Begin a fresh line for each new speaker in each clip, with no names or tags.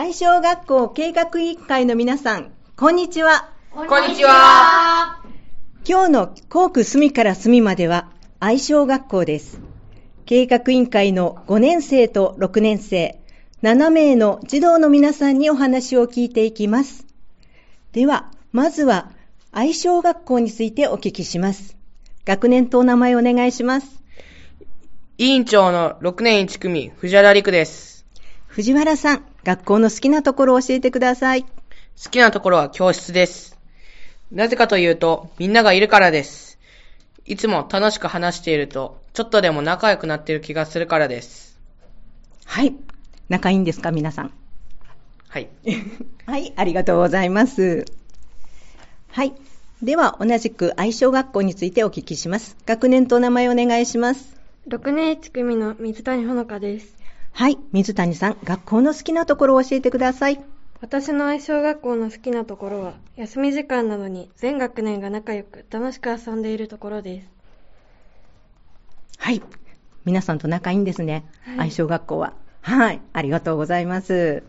愛称学校計画委員会の皆さん、こんにちは。
こんにちは。
今日の校区隅から隅までは愛称学校です。計画委員会の5年生と6年生、7名の児童の皆さんにお話を聞いていきます。では、まずは愛称学校についてお聞きします。学年とお名前お願いします。
委員長の6年1組、藤原陸です。
藤原さん、学校の好きなところを教えてください。
好きなところは教室です。なぜかというと、みんながいるからです。いつも楽しく話していると、ちょっとでも仲良くなっている気がするからです。
はい。仲いいんですか、皆さん？
はい。
はい、ありがとうございます。はい。では、同じく愛称学校についてお聞きします。学年とお名前お願いします。
6年1組の水谷ほのかです。
はい、水谷さん、学校の好きなところを教えてください。
私の愛小学校の好きなところは、休み時間などに全学年が仲良く楽しく遊んでいるところです。
はい。皆さんと仲いいんですね。
はい
愛称学校は。はい。ありがとうございます。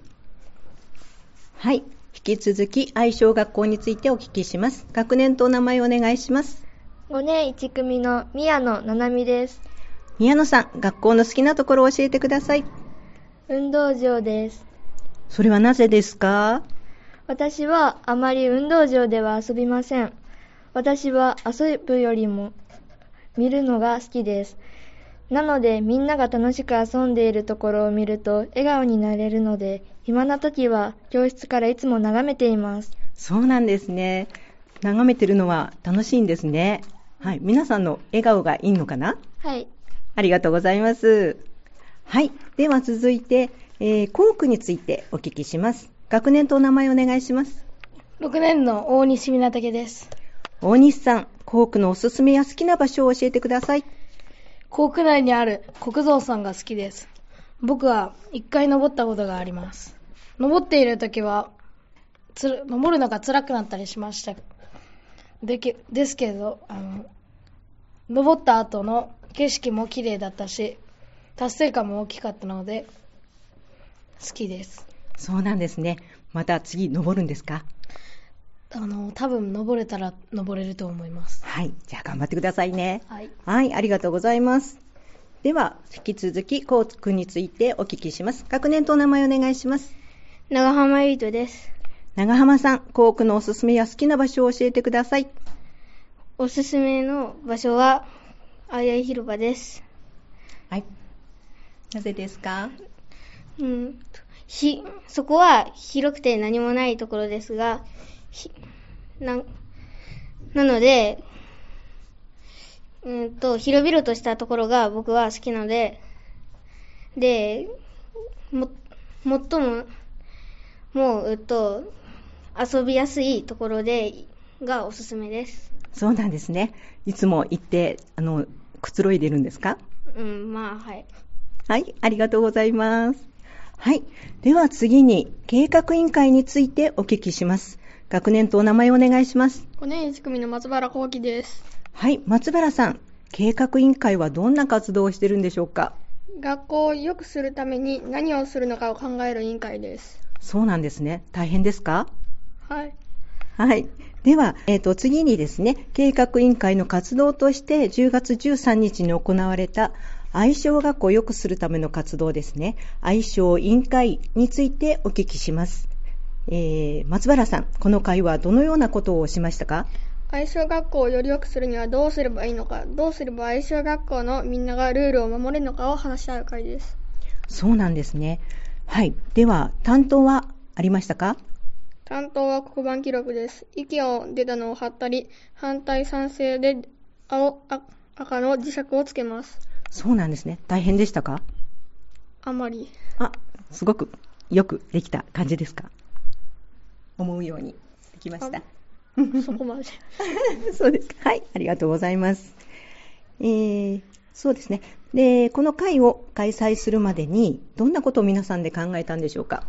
はい。引き続き愛称学校についてお聞きします。学年とお名前お願いします。
5年1組の宮野七海です。
宮野さん、学校の好きなところを教えてください。
運動場です。
それはなぜですか？
私はあまり運動場では遊びません。私は遊ぶよりも見るのが好きです。なのでみんなが楽しく遊んでいるところを見ると笑顔になれるので、暇な時は教室からいつも眺めています。
そうなんですね。眺めてるのは楽しいんですね。はい。皆さんの笑顔がいいのかな？
はい。
ありがとうございます。はい。では続いて、えー、校区についてお聞きします。学年とお名前お願いします。
6年の大西湊竹です。
大西さん、校区のおすすめや好きな場所を教えてください。
校区内にある国蔵さんが好きです。僕は一回登ったことがあります。登っている時は、つる登るのが辛くなったりしました。でけですけど、あの、登った後の景色も綺麗だったし、達成感も大きかったので、好きです。
そうなんですね。また次登るんですか？
あの、多分登れたら登れると思います。
はい。じゃあ頑張ってくださいね。
はい。
はい、ありがとうございます。では、引き続き校区についてお聞きします。学年とお名前お願いします。
長浜ゆいとです。
長浜さん、校区のおすすめや好きな場所を教えてください。
おすすめの場所は、あやい広場です。
はい。なぜですか？
うん、ひ、そこは広くて何もないところですが、ひ、な、なので、うんと、広々としたところが僕は好きなので、で、も、最も、もう、えっと、遊びやすいところで、がおすすめです。
そうなんですね。いつも行って、あの、くつろいでるんですか？
うん、まあ、はい。
はい、ありがとうございます。はい。では次に、計画委員会についてお聞きします。学年とお名前をお願いします。
5年1組の松原幸喜です。
はい、松原さん。計画委員会はどんな活動をしてるんでしょうか？
学校を良くするために何をするのかを考える委員会です。
そうなんですね。大変ですか？
はい。
はい。では、えっ、と、次にですね、計画委員会の活動として10月13日に行われた愛称学校を良くするための活動ですね。愛称委員会についてお聞きします。えー、松原さん、この会はどのようなことをしましたか？
愛称学校をより良くするにはどうすればいいのか、どうすれば愛称学校のみんながルールを守れるのかを話し合う会です。
そうなんですね。はい。では、担当はありましたか？
担当は黒板記録です。意見を出たのを貼ったり、反対賛成で青、あ赤の磁石をつけます。
そうなんですね。大変でしたか？
あまり。
あ、すごくよくできた感じですか？思うようにできました。
そこまで。
そうですか。はい、ありがとうございます。えー、そうですね。で、この会を開催するまでに、どんなことを皆さんで考えたんでしょうか？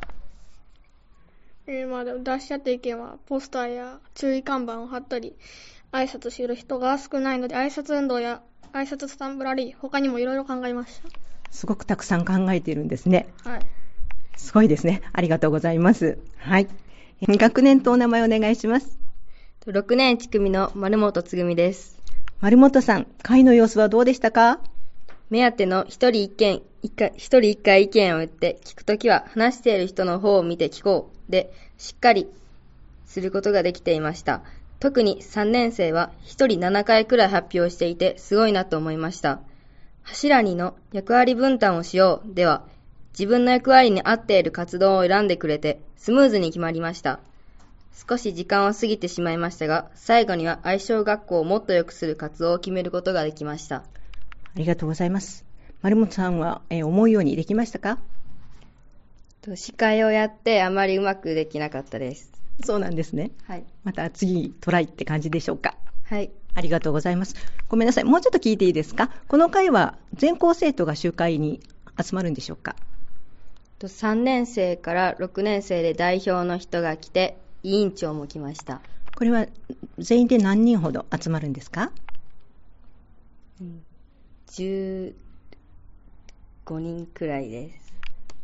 えー、まあ、出し合った意見は、ポスターや注意看板を貼ったり、挨拶する人が少ないので、挨拶運動や挨拶スタンプラリー、他にもいろいろ考えまし
すごくたくさん考えているんですね。
た。はい。
すごいですね。ありがとうございます。はい。学年とお名前お願いします。
6年1組の丸本つぐみです。
丸本さん、会の様子はどうでしたか？
目当ての一人一見、一回、一人一回意見を言って聞くときは話している人の方を見て聞こうで、しっかりすることができていました。特に3年生は一人7回くらい発表していてすごいなと思いました。柱2の役割分担をしようでは、自分の役割に合っている活動を選んでくれてスムーズに決まりました。少し時間を過ぎてしまいましたが、最後には愛称学校をもっと良くする活動を決めることができました。
ありがとうございます。丸本さんは、えー思うようにできましたか？
と司会をやってあまりうまくできなかったです。
そうなんですね。
はい。
また次トライって感じでしょうか。
はい。
ありがとうございます。ごめんなさい。もうちょっと聞いていいですか？この会は全校生徒が集会に集まるんでしょうか？
と3年生から6年生で代表の人が来て、委員長も来ました。
これは全員で何人ほど集まるんですか
？15人くらいです。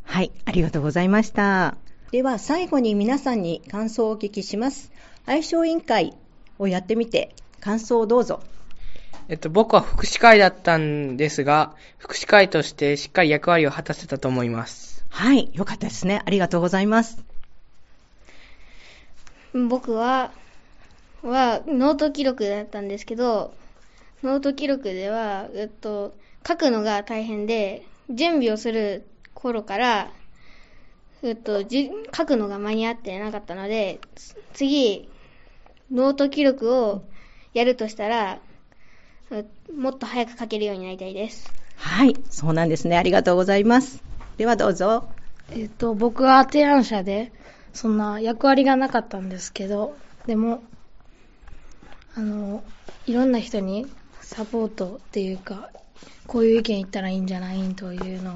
はい、ありがとうございました。では最後に皆さんに感想をお聞きします。藍小委員会をやってみて感想をどうぞ。
えっと、僕は副司会だったんですが、副司会としてしっかり役割を果たせたと思います。
はい、よかったですね。ありがとうございます。
僕は、は、ノート記録だったんですけど、ノート記録では、えっと、書くのが大変で、準備をする頃から、えっと、じ書くのが間に合ってなかったので、つ次、ノート記録をやるとしたら、えもっと早く書けるようになりたいです。
はい、そうなんですね。ありがとうございます。ではどうぞ。
えっと、僕は提案者で、そんな役割がなかったんですけど、でも、あの、いろんな人にサポートっていうか、こういう意見言ったらいいんじゃないというのを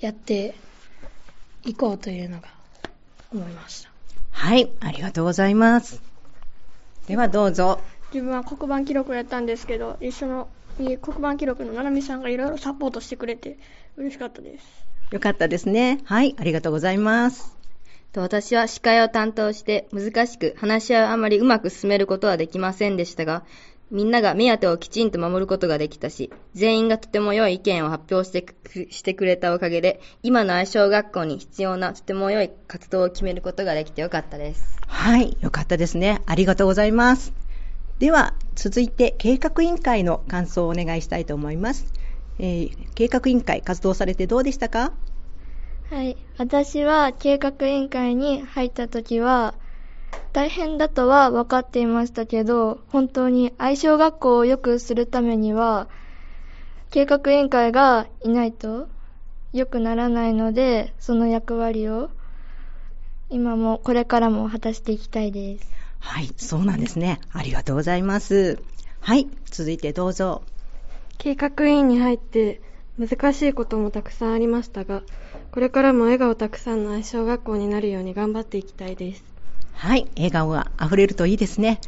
やっていこうというのが思いました。
はい、ありがとうございます。ではどうぞ。
自分は黒板記録をやったんですけど、一緒のに黒板記録のななみさんがいろいろサポートしてくれて嬉しかったです。
よかったですね。はい、ありがとうございます。
と私は司会を担当して難しく話し合いをあまりうまく進めることはできませんでしたが、みんなが目当てをきちんと守ることができたし、全員がとても良い意見を発表してくしてくれたおかげで、今の愛称学校に必要なとても良い活動を決めることができてよかったです。
はい、よかったですね。ありがとうございます。では、続いて計画委員会の感想をお願いしたいと思います。えー計画委員会活動されてどうでしたか？
はい。私は計画委員会に入った時は、大変だとは分かっていましたけど、本当に愛称学校を良くするためには、計画委員会がいないと良くならないので、その役割を今もこれからも果たしていきたいです。
はい、そうなんですね。ありがとうございます。はい、続いてどうぞ。
計画委員に入って難しいこともたくさんありましたが、これからも笑顔たくさんの愛称学校になるように頑張っていきたいです。
はい、笑顔が溢れるといいですね。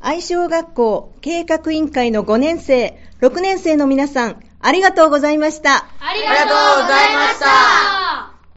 愛称学校計画委員会の5年生、6年生の皆さん、ありがとうございました。
ありがとうございました